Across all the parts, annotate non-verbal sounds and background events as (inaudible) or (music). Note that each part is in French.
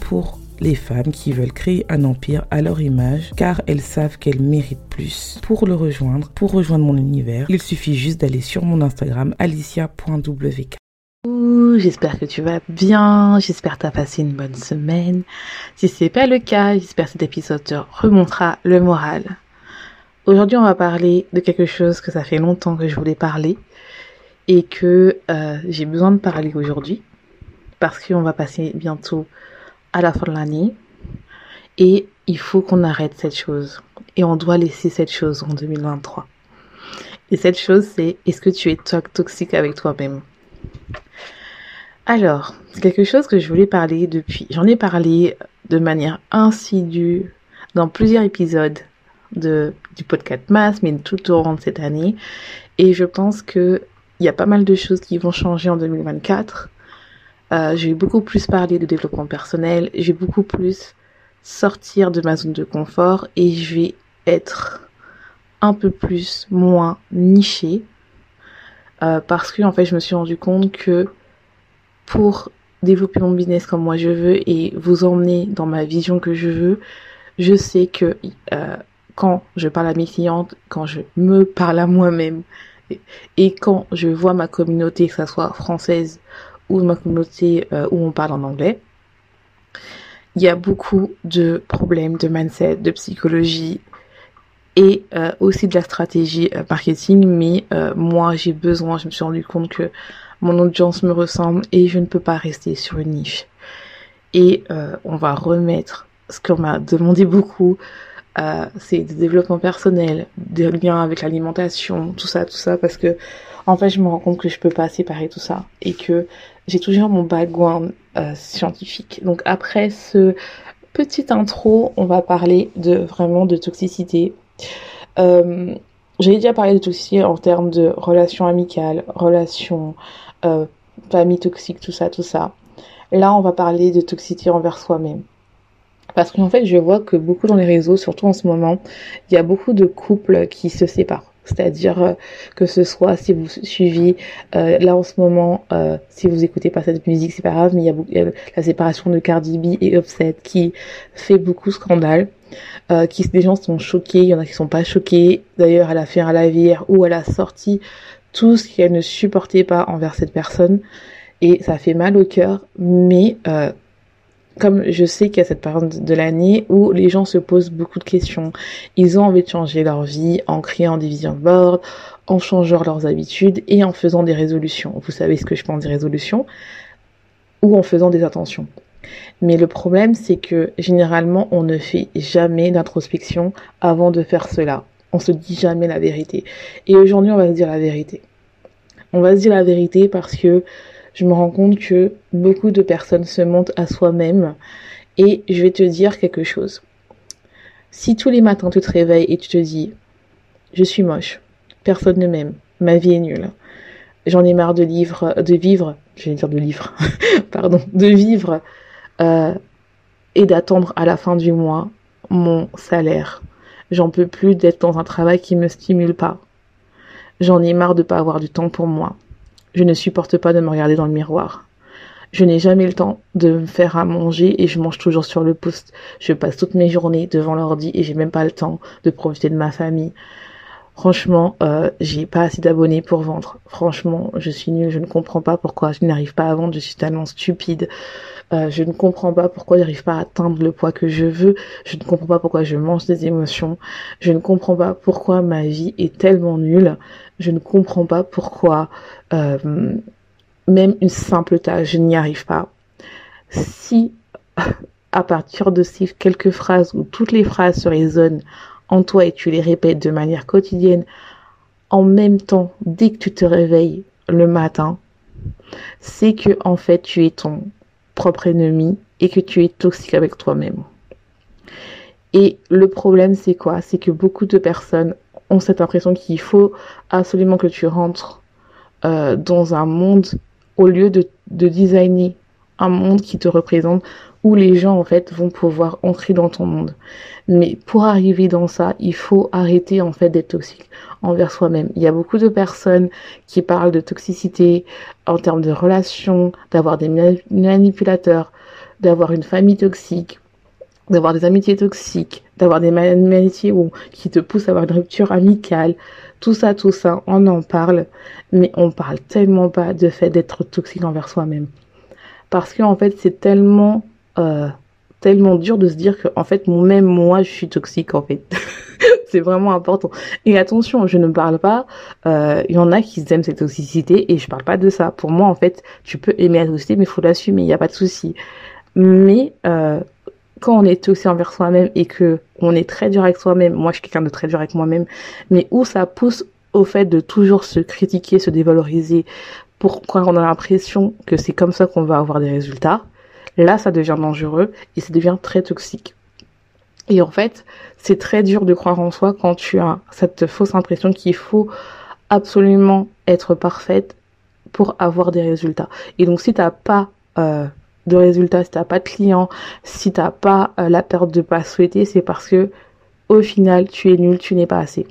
Pour les femmes qui veulent créer un empire à leur image car elles savent qu'elles méritent plus. Pour le rejoindre, pour rejoindre mon univers, il suffit juste d'aller sur mon Instagram alicia.wk. J'espère que tu vas bien, j'espère que tu as passé une bonne semaine. Si c'est pas le cas, j'espère que cet épisode te remontera le moral. Aujourd'hui, on va parler de quelque chose que ça fait longtemps que je voulais parler et que euh, j'ai besoin de parler aujourd'hui parce qu'on va passer bientôt à la fin de l'année et il faut qu'on arrête cette chose et on doit laisser cette chose en 2023. Et cette chose, c'est est-ce que tu es toxique avec toi-même? Alors, quelque chose que je voulais parler depuis. J'en ai parlé de manière insidue dans plusieurs épisodes de, du podcast Mass, mais tout au long de cette année. Et je pense que il y a pas mal de choses qui vont changer en 2024 euh, j'ai beaucoup plus parlé de développement personnel, j'ai beaucoup plus sortir de ma zone de confort et je vais être un peu plus moins nichée. Euh, parce que en fait je me suis rendu compte que pour développer mon business comme moi je veux et vous emmener dans ma vision que je veux, je sais que euh, quand je parle à mes clientes, quand je me parle à moi-même et quand je vois ma communauté, que ce soit française ou ma communauté euh, où on parle en anglais, il y a beaucoup de problèmes de mindset, de psychologie et euh, aussi de la stratégie euh, marketing. Mais moi, j'ai besoin, je me suis rendu compte que mon audience me ressemble et je ne peux pas rester sur une niche. Et on va remettre ce qu'on m'a demandé beaucoup, c'est du développement personnel, des liens avec l'alimentation, tout ça, tout ça, parce que en fait, je me rends compte que je peux pas séparer tout ça et que j'ai toujours mon background euh, scientifique. Donc après ce petit intro, on va parler de vraiment de toxicité. Euh, j'ai déjà parlé de toxicité en termes de relations amicales, relations, euh, famille toxique, tout ça, tout ça. Là, on va parler de toxicité envers soi-même. Parce qu'en fait, je vois que beaucoup dans les réseaux, surtout en ce moment, il y a beaucoup de couples qui se séparent. C'est-à-dire euh, que ce soit si vous suivez euh, là en ce moment, euh, si vous écoutez pas cette musique, c'est pas grave, mais il y, a, la séparation de Cardi B et Offset qui fait beaucoup scandale. qui des gens sont choqués, il y en a qui sont pas choqués. D'ailleurs, elle a fait un lavire où elle a sorti tout ce qu'elle ne supportait pas envers cette personne et ça fait mal au cœur. Mais comme je sais qu'il y a cette période de l'année où les gens se posent beaucoup de questions, ils ont envie de changer leur vie en créant des vision boards, en changeant leurs habitudes et en faisant des résolutions. Vous savez ce que je pense des résolutions? Ou en faisant des attentions. Mais le problème, c'est que généralement, on ne fait jamais d'introspection avant de faire cela. On se dit jamais la vérité. Et aujourd'hui, on va se dire la vérité. On va se dire la vérité parce que je me rends compte que beaucoup de personnes se montent à soi-même et je vais te dire quelque chose. Si tous les matins tu te réveilles et tu te dis je suis moche, personne ne m'aime, ma vie est nulle, j'en ai marre de vivre, de vivre, je vais dire de livre, (laughs) pardon, de vivre euh, et d'attendre à la fin du mois mon salaire. J'en peux plus d'être dans un travail qui me stimule pas. J'en ai marre de pas avoir du temps pour moi. Je ne supporte pas de me regarder dans le miroir. Je n'ai jamais le temps de me faire à manger et je mange toujours sur le poste. Je passe toutes mes journées devant l'ordi et j'ai même pas le temps de profiter de ma famille. Franchement, euh, j'ai pas assez d'abonnés pour vendre. Franchement, je suis nulle, je ne comprends pas pourquoi je n'arrive pas à vendre, je suis tellement stupide. Euh, je ne comprends pas pourquoi j'arrive pas à atteindre le poids que je veux. Je ne comprends pas pourquoi je mange des émotions. Je ne comprends pas pourquoi ma vie est tellement nulle. Je ne comprends pas pourquoi euh, même une simple tâche, je n'y arrive pas. Si (laughs) à partir de ces quelques phrases où toutes les phrases se résonnent en toi et tu les répètes de manière quotidienne en même temps dès que tu te réveilles le matin, c'est que en fait tu es ton propre ennemi et que tu es toxique avec toi-même. Et le problème c'est quoi? C'est que beaucoup de personnes ont cette impression qu'il faut absolument que tu rentres euh, dans un monde au lieu de, de designer un monde qui te représente où les gens en fait vont pouvoir entrer dans ton monde. Mais pour arriver dans ça, il faut arrêter en fait d'être toxique envers soi-même. Il y a beaucoup de personnes qui parlent de toxicité en termes de relations, d'avoir des manipulateurs, d'avoir une famille toxique, d'avoir des amitiés toxiques, d'avoir des amitiés qui te poussent à avoir une rupture amicale. Tout ça, tout ça, on en parle, mais on parle tellement pas de fait d'être toxique envers soi-même. Parce qu'en fait, c'est tellement euh, tellement dur de se dire que en fait même moi je suis toxique en fait. (laughs) C'est vraiment important. Et attention je ne parle pas il euh, y en a qui aiment cette toxicité et je parle pas de ça. Pour moi en fait tu peux aimer la toxicité mais il faut l'assumer il n'y a pas de souci. Mais euh, quand on est toxique envers soi-même et que on est très dur avec soi-même moi je suis quelqu'un de très dur avec moi-même mais où ça pousse au fait de toujours se critiquer se dévaloriser pour croire on a l'impression que c'est comme ça qu'on va avoir des résultats là ça devient dangereux et ça devient très toxique. Et en fait, c'est très dur de croire en soi quand tu as cette fausse impression qu'il faut absolument être parfaite pour avoir des résultats. Et donc si t'as pas euh, de résultats, si t'as pas de clients, si t'as pas euh, la perte de pas souhaitée, c'est parce que au final tu es nul, tu n'es pas assez.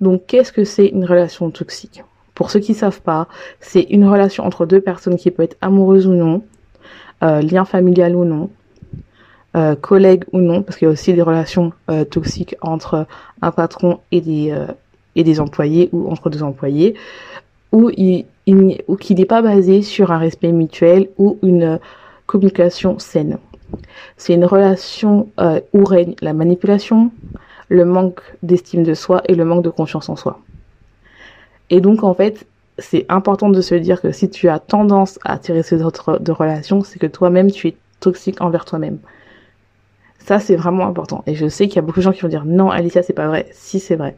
Donc qu'est-ce que c'est une relation toxique? Pour ceux qui savent pas, c'est une relation entre deux personnes qui peut être amoureuse ou non, euh, lien familial ou non, euh, collègue ou non, parce qu'il y a aussi des relations euh, toxiques entre un patron et des euh, et des employés ou entre deux employés, où il, il ou qui n'est pas basé sur un respect mutuel ou une communication saine. C'est une relation euh, où règne la manipulation, le manque d'estime de soi et le manque de confiance en soi. Et donc, en fait, c'est important de se dire que si tu as tendance à attirer ces autres de relations, c'est que toi-même, tu es toxique envers toi-même. Ça, c'est vraiment important. Et je sais qu'il y a beaucoup de gens qui vont dire non, Alicia, c'est pas vrai. Si, c'est vrai.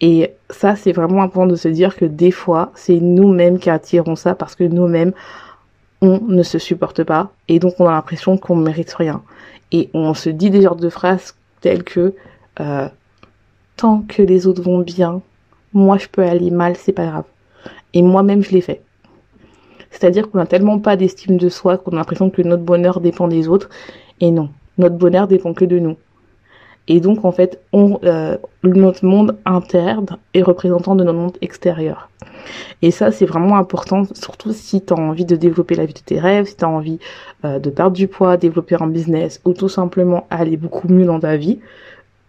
Et ça, c'est vraiment important de se dire que des fois, c'est nous-mêmes qui attirons ça parce que nous-mêmes, on ne se supporte pas. Et donc, on a l'impression qu'on ne mérite rien. Et on se dit des genres de phrases telles que euh, tant que les autres vont bien, moi je peux aller mal, c'est pas grave. Et moi-même je l'ai fait. C'est-à-dire qu'on n'a tellement pas d'estime de soi qu'on a l'impression que notre bonheur dépend des autres. Et non, notre bonheur dépend que de nous. Et donc en fait, on, euh, notre monde interne est représentant de notre monde extérieur. Et ça, c'est vraiment important, surtout si tu as envie de développer la vie de tes rêves, si tu as envie euh, de perdre du poids, développer un business ou tout simplement aller beaucoup mieux dans ta vie.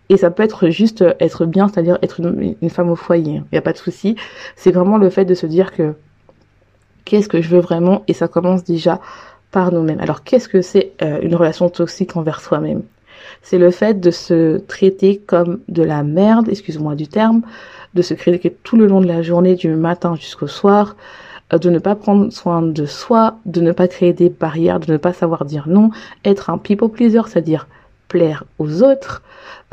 Et ça peut être juste être bien, c'est-à-dire être une, femme au foyer. Il n'y a pas de souci. C'est vraiment le fait de se dire que qu'est-ce que je veux vraiment et ça commence déjà par nous-mêmes. Alors qu'est-ce que c'est euh, une relation toxique envers soi-même? C'est le fait de se traiter comme de la merde, excuse-moi du terme, de se critiquer tout le long de la journée, du matin jusqu'au soir, euh, de ne pas prendre soin de soi, de ne pas créer des barrières, de ne pas savoir dire non, être un people pleaser, c'est-à-dire plaire aux autres,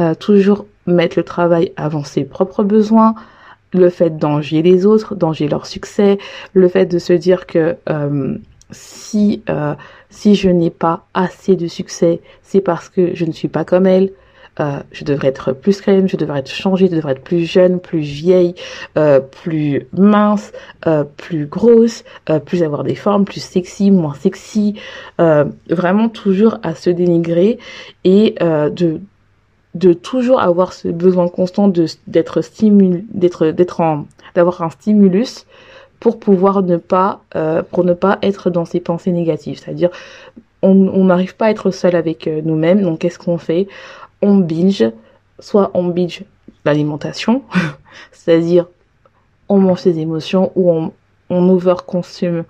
euh, toujours mettre le travail avant ses propres besoins, le fait d'envier les autres, d'envier leur succès, le fait de se dire que euh, si euh, si je n'ai pas assez de succès, c'est parce que je ne suis pas comme elle. Euh, je devrais être plus crème, je devrais être changée, je devrais être plus jeune, plus vieille, euh, plus mince, euh, plus grosse, plus avoir des formes, plus sexy, moins sexy. vraiment toujours à se dénigrer et de de toujours avoir ce besoin constant de d'être stimulé, d'être d'être en d'avoir un stimulus pour pouvoir ne pas pour ne pas être dans ces pensées négatives c'est-à-dire on n'arrive pas à être seul avec nous-mêmes donc qu'est-ce qu'on fait? On binge, soit on binge l'alimentation, (laughs) c'est-à-dire on mange ses émotions ou on, on overconsume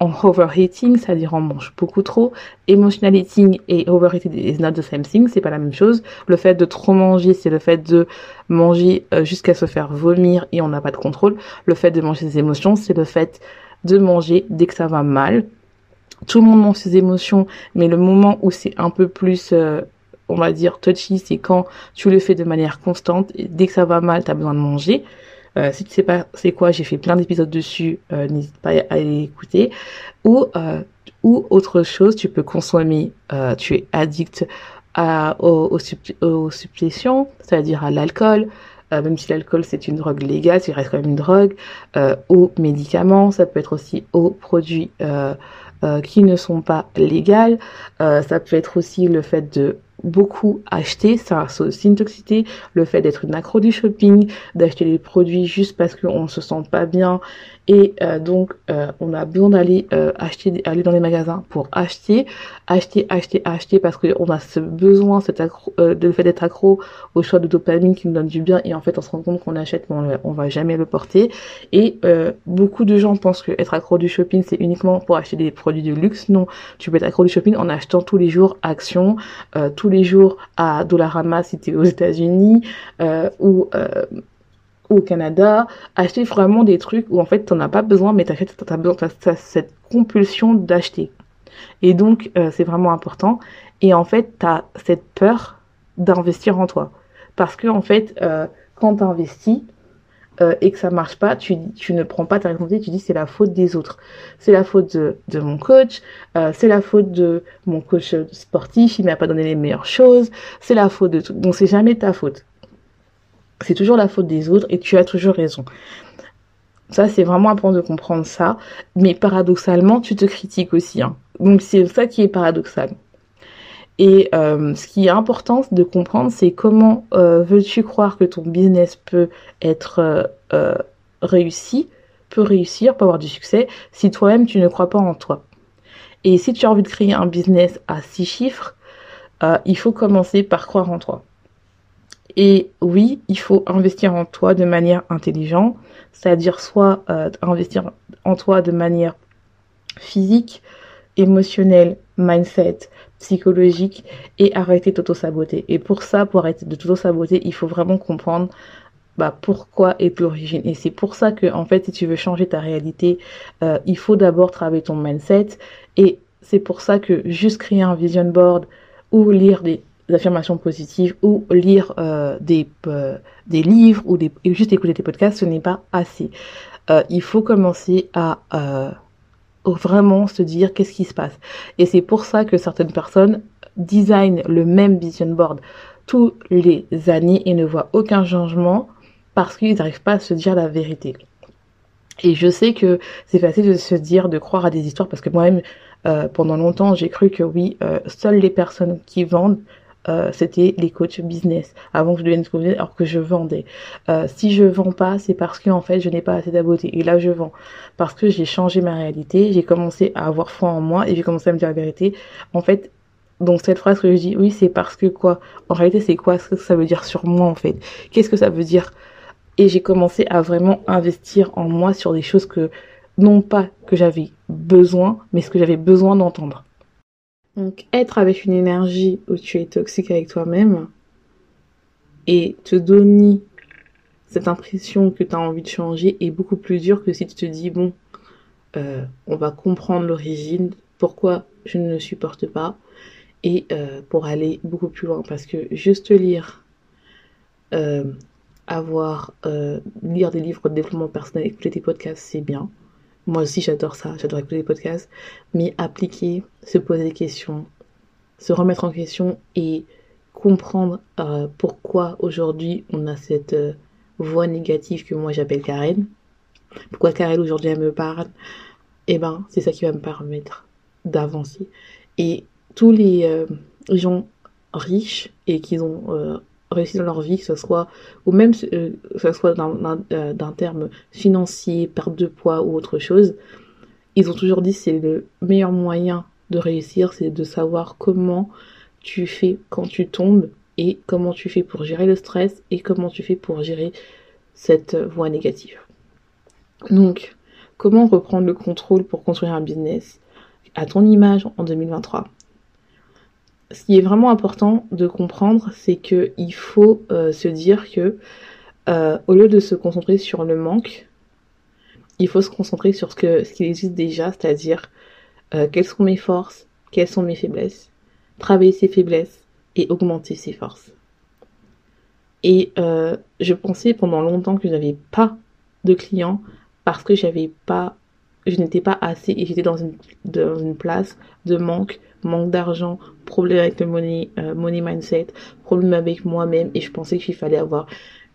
en overeating, c'est-à-dire on mange beaucoup trop. Emotional eating et overeating is not the same thing, c'est pas la même chose. Le fait de trop manger, c'est le fait de manger euh, jusqu'à se faire vomir et on n'a pas de contrôle. Le fait de manger ses émotions, c'est le fait de manger dès que ça va mal tout le monde montre ses émotions, mais le moment où c'est un peu plus, euh, on va dire, touchy, c'est quand tu le fais de manière constante. Dès que ça va mal, tu as besoin de manger. Euh, si tu sais pas c'est quoi, j'ai fait plein d'épisodes dessus, euh, n'hésite pas à aller écouter. Ou, euh, ou autre chose, tu peux consommer, euh, tu es addict à, aux, aux, c'est-à-dire à, l'alcool, euh, même si l'alcool c'est une drogue légale, ça reste quand même une drogue, aux médicaments, ça peut être aussi aux produits qui ne sont pas légales, ça peut être aussi le fait de beaucoup acheter, ça c'est une toxicité, le fait d'être une accro du shopping, d'acheter des produits juste parce qu'on se sent pas bien et euh, donc euh, on a besoin d'aller euh, acheter, aller dans les magasins pour acheter, acheter, acheter, acheter parce qu'on a ce besoin, cet accro, euh, le fait d'être accro au choix de dopamine qui nous donne du bien et en fait on se rend compte qu'on achète mais on, on va jamais le porter. Et euh, beaucoup de gens pensent que être accro du shopping c'est uniquement pour acheter des produits de luxe, non, tu peux être accro du shopping en achetant tous les jours Action, tous les jours à Dollarama si tu es aux États-Unis ou au Canada, acheter vraiment des trucs où en fait t'en as pas besoin, mais t'achètes, t'as besoin, t'as, cette compulsion d'acheter. Et donc euh, c'est vraiment important. Et en fait t'as cette peur d'investir en toi, parce que en fait euh, quand t'investis euh, et que ça marche pas, tu, tu ne prends pas ta responsabilité, tu dis c'est la faute des autres, c'est la faute de, de mon coach, euh, c'est la faute de mon coach sportif, il m'a pas donné les meilleures choses, c'est la faute de tout. Donc c'est jamais ta faute c'est toujours la faute des autres et tu as toujours raison. Ça, c'est vraiment important de comprendre ça. Mais paradoxalement, tu te critiques aussi. Hein. Donc, c'est ça qui est paradoxal. Et euh, ce qui est important de comprendre, c'est comment euh, veux-tu croire que ton business peut être euh, réussi, peut réussir, peut avoir du succès, si toi-même tu ne crois pas en toi? Et si tu as envie de créer un business à six chiffres, il faut commencer par croire en toi. Et oui, il faut investir en toi de manière intelligente, c'est-à-dire soit euh, investir en toi de manière physique, émotionnelle, mindset, psychologique et arrêter d'auto-saboter. Et pour ça, pour arrêter de t'auto-saboter, il faut vraiment comprendre bah, pourquoi est l'origine. Et c'est pour ça que, en fait, si tu veux changer ta réalité, euh, il faut d'abord travailler ton mindset. Et c'est pour ça que juste créer un vision board ou lire des affirmations positives ou lire euh, des, euh, des livres ou des, juste écouter des podcasts, ce n'est pas assez. Euh, il faut commencer à vraiment se dire qu'est-ce qui se passe. Et c'est pour ça que certaines personnes designent le même vision board tous les années et ne voient aucun changement parce qu'ils n'arrivent pas à se dire la vérité. Et je sais que c'est facile de se dire, de croire à des histoires parce que moi-même, pendant longtemps, j'ai cru que oui, seules les personnes qui vendent euh, c'était les coachs business avant que je devienne coach alors que je vendais. Euh, si je vends pas c'est parce que en fait je n'ai pas assez d'abonné et là je vends. Parce que j'ai changé ma réalité j'ai commencé à avoir foi en moi et j'ai commencé à me dire la vérité. En fait donc cette phrase que je dis oui c'est parce que quoi? En réalité c'est quoi ce que ça veut dire sur moi en fait? Qu'est-ce que ça veut dire? Et j'ai commencé à vraiment investir en moi sur des choses que non pas que j'avais besoin mais ce que j'avais besoin d'entendre donc être avec une énergie où tu es toxique avec toi-même et te donner cette impression que tu as envie de changer est beaucoup plus dur que si tu te dis bon, euh, on va comprendre l'origine, pourquoi je ne le supporte pas et euh, pour aller beaucoup plus loin. Parce que juste lire, euh, avoir, lire des livres de développement personnel, écouter des podcasts, c'est bien moi aussi, j'adore ça, j'adore écouter des podcasts, mais appliquer, se poser des questions, se remettre en question et comprendre euh, pourquoi aujourd'hui on a cette euh, voix négative que moi j'appelle Karen. Pourquoi Karen aujourd'hui elle me parle Eh ben, c'est ça qui va me permettre d'avancer. Et tous les euh, gens riches et qui ont euh, réussi dans leur vie, que ce soit, ou même euh, que ce soit d'un euh, terme financier, perte de poids ou autre chose, ils ont toujours dit c'est le meilleur moyen de réussir, c'est de savoir comment tu fais quand tu tombes et comment tu fais pour gérer le stress et comment tu fais pour gérer cette voie négative. Donc, comment reprendre le contrôle pour construire un business à ton image en 2023 ce qui est vraiment important de comprendre, c'est que il faut euh, se dire que euh, au lieu de se concentrer sur le manque, il faut se concentrer sur ce qui existe déjà, c'est-à-dire euh, quelles sont mes forces, quelles sont mes faiblesses, travailler ses faiblesses et augmenter ses forces. Et je pensais pendant longtemps que je n'avais pas de clients parce que j'avais pas, je n'étais pas assez et j'étais dans une, dans une place de manque, manque d'argent, problème avec le money, euh, money mindset, problème avec moi-même et je pensais qu'il fallait avoir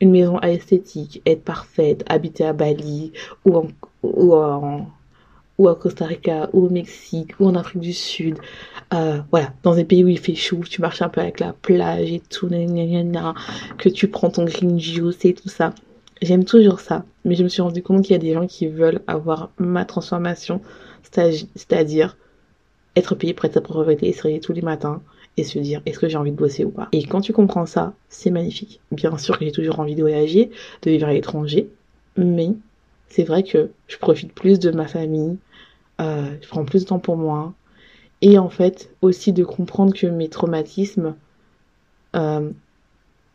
une maison esthétique, être parfaite, habiter à Bali ou en, ou en ou à Costa Rica, ou au Mexique, ou en Afrique du Sud. Euh, voilà, dans un pays où il fait chaud, tu marches un peu avec la plage et tout, que tu prends ton green juice et tout ça. J'aime toujours ça, mais je me suis rendu compte qu'il y a des gens qui veulent avoir ma transformation, c'est-à-dire être payé pour être sa propriété et se réveiller tous les matins et se dire est-ce que j'ai envie de bosser ou pas? Et quand tu comprends ça, c'est magnifique. Bien sûr que j'ai toujours envie de voyager, de vivre à l'étranger, mais c'est vrai que je profite plus de ma famille, euh, je prends plus de temps pour moi. Et en fait, aussi de comprendre que mes traumatismes euh,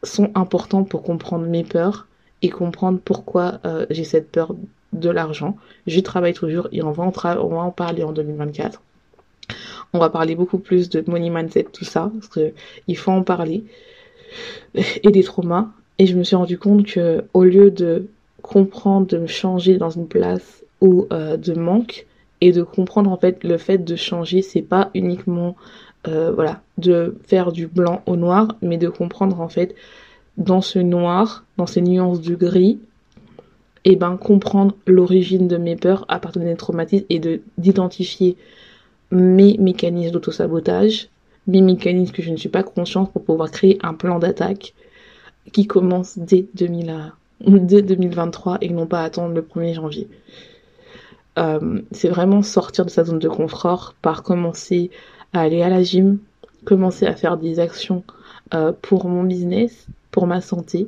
sont importants pour comprendre mes peurs et comprendre pourquoi euh, j'ai cette peur de l'argent. Je travaille toujours et on va, en on va en parler en 2024. On va parler beaucoup plus de money mindset, tout ça, parce que il faut en parler. Et des traumas. Et je me suis rendu compte que au lieu de comprendre, de me changer dans une place ou de manque, et de comprendre en fait le fait de changer, c'est pas uniquement euh, voilà de faire du blanc au noir, mais de comprendre en fait dans ce noir, dans ces nuances du gris, et eh ben comprendre l'origine de mes peurs à partir de mes traumatismes et de d'identifier mes mécanismes d'autosabotage, mes mécanismes que je ne suis pas consciente pour pouvoir créer un plan d'attaque qui commence dès, 2000, (laughs) dès 2023 et non pas attendre le 1er janvier. Euh, c'est vraiment sortir de sa zone de confort par commencer à aller à la gym, commencer à faire des actions euh, pour mon business, pour ma santé,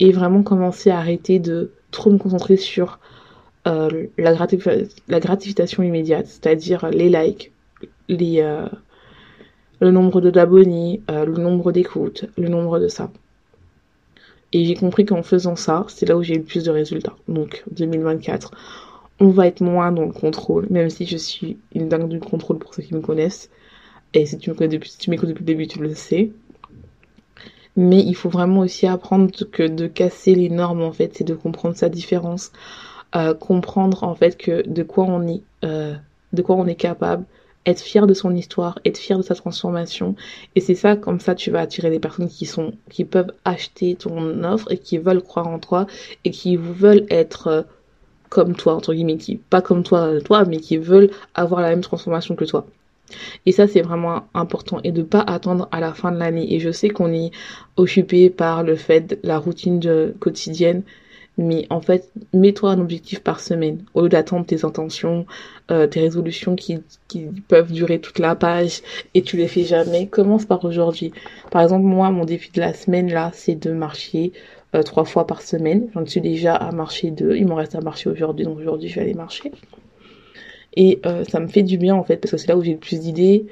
et vraiment commencer à arrêter de trop me concentrer sur euh, la, gratification immédiate, c'est-à-dire les likes, les, le nombre d'abonnés, le nombre d'écoutes, le nombre de ça. Et j'ai compris qu'en faisant ça, c'est là où j'ai eu le plus de résultats. Donc 2024, on va être moins dans le contrôle, même si je suis une dingue du contrôle pour ceux qui me connaissent. Et si tu m'écoutes depuis, depuis le début, tu le sais. Mais il faut vraiment aussi apprendre que de casser les normes, en fait, c'est de comprendre sa différence. Euh, comprendre, en fait, que de quoi on est, euh, de quoi on est capable, être fier de son histoire, être fier de sa transformation. Et c'est ça, comme ça, tu vas attirer des personnes qui sont, qui peuvent acheter ton offre et qui veulent croire en toi et qui veulent être euh, comme toi, entre guillemets, qui, pas comme toi, toi, mais qui veulent avoir la même transformation que toi. Et ça, c'est vraiment important. Et de pas attendre à la fin de l'année. Et je sais qu'on est occupé par le fait, la routine quotidienne. Mais en fait, mets-toi un objectif par semaine. Au lieu d'attendre tes intentions, euh, tes résolutions qui, qui peuvent durer toute la page et tu les fais jamais, commence par aujourd'hui. Par exemple, moi, mon défi de la semaine, là, c'est de marcher euh, trois fois par semaine. J'en suis déjà à marcher deux. Il m'en reste à marcher aujourd'hui, donc aujourd'hui je vais aller marcher. Et euh, ça me fait du bien en fait, parce que c'est là où j'ai le plus d'idées.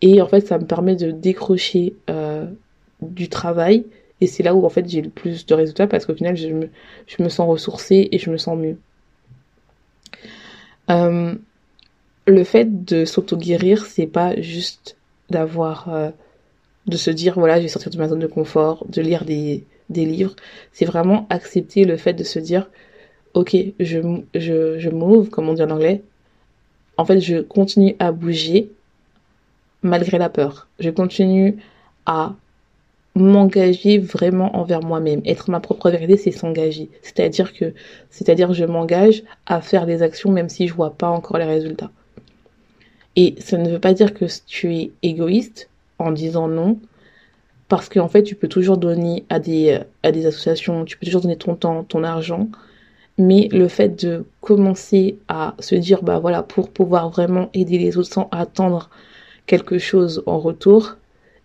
Et en fait, ça me permet de décrocher euh, du travail. Et c'est là où en fait j'ai le plus de résultats parce qu'au final je me, je me sens ressourcée et je me sens mieux. le fait de s'auto-guérir, c'est pas juste d'avoir, de se dire voilà, je vais sortir de ma zone de confort, de lire des, des livres, c'est vraiment accepter le fait de se dire, ok, je, je, je move, comme on dit en anglais. En fait, je continue à bouger malgré la peur. Je continue à m'engager vraiment envers moi-même. Être ma propre vérité, c'est s'engager. C'est-à-dire que, c'est-à-dire je m'engage à faire des actions même si je vois pas encore les résultats. Et ça ne veut pas dire que tu es égoïste en disant non, parce qu'en fait, tu peux toujours donner à des, à des associations, tu peux toujours donner ton temps, ton argent, mais le fait de commencer à se dire, bah voilà, pour pouvoir vraiment aider les autres sans attendre quelque chose en retour,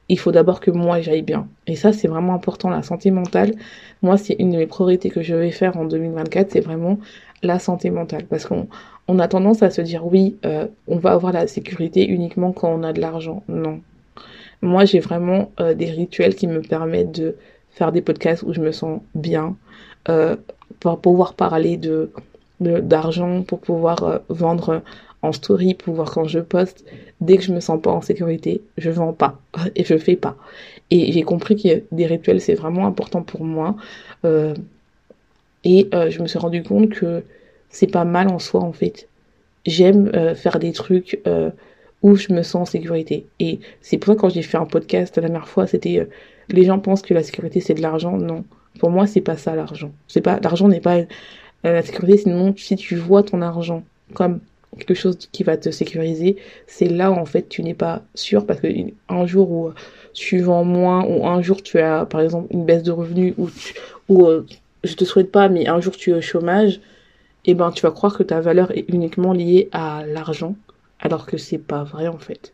il faut d'abord que moi j'aille bien. Et ça, c'est vraiment important, la santé mentale. Moi, c'est une de mes priorités que je vais faire en 2024, c'est vraiment la santé mentale. Parce qu'on on a tendance à se dire, oui, euh, on va avoir la sécurité uniquement quand on a de l'argent. Non, moi, j'ai vraiment euh, des rituels qui me permettent de faire des podcasts où je me sens bien, euh, pour pouvoir parler de d'argent, pour pouvoir euh, vendre en story pour voir quand je poste. Dès que je me sens pas en sécurité, je vends pas (laughs) et je fais pas. Et j'ai compris que des rituels c'est vraiment important pour moi. Euh, et je me suis rendu compte que c'est pas mal en soi en fait. J'aime faire des trucs où je me sens en sécurité. Et c'est pour ça que quand j'ai fait un podcast la dernière fois, c'était les gens pensent que la sécurité c'est de l'argent. Non, pour moi c'est pas ça l'argent. C'est pas l'argent n'est pas la sécurité. Sinon, si tu vois ton argent comme quelque chose qui va te sécuriser, c'est là où en fait tu n'es pas sûr parce que un jour où tu vends moins ou un jour tu as par exemple une baisse de revenus ou tu, ou euh, je te souhaite pas mais un jour tu es au chômage, et eh ben tu vas croire que ta valeur est uniquement liée à l'argent alors que c'est pas vrai en fait.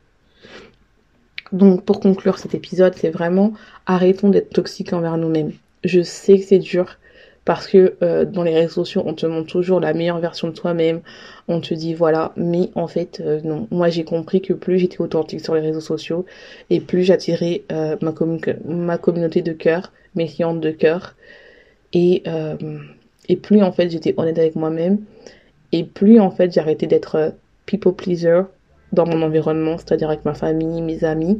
Donc pour conclure cet épisode, c'est vraiment arrêtons d'être toxiques envers nous-mêmes. Je sais que c'est dur, parce que euh, dans les réseaux sociaux, on te montre toujours la meilleure version de toi-même. On te dit voilà, mais en fait, euh, non. Moi, j'ai compris que plus j'étais authentique sur les réseaux sociaux et plus j'attirais euh, ma, ma communauté de cœur, mes clientes de cœur. Et, et plus en fait, j'étais honnête avec moi-même. Et plus en fait, j'arrêtais d'être people pleaser dans mon environnement, c'est-à-dire avec ma famille, mes amis.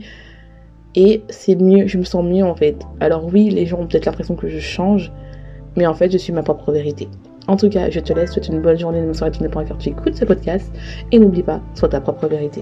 Et c'est mieux, je me sens mieux en fait. Alors oui, les gens ont peut-être l'impression que je change, mais en fait, je suis ma propre vérité. En tout cas, je te laisse, souhaite une bonne journée, une bonne soirée, tu n'es pas encore, tu écoutes ce podcast, et n'oublie pas, sois ta propre vérité.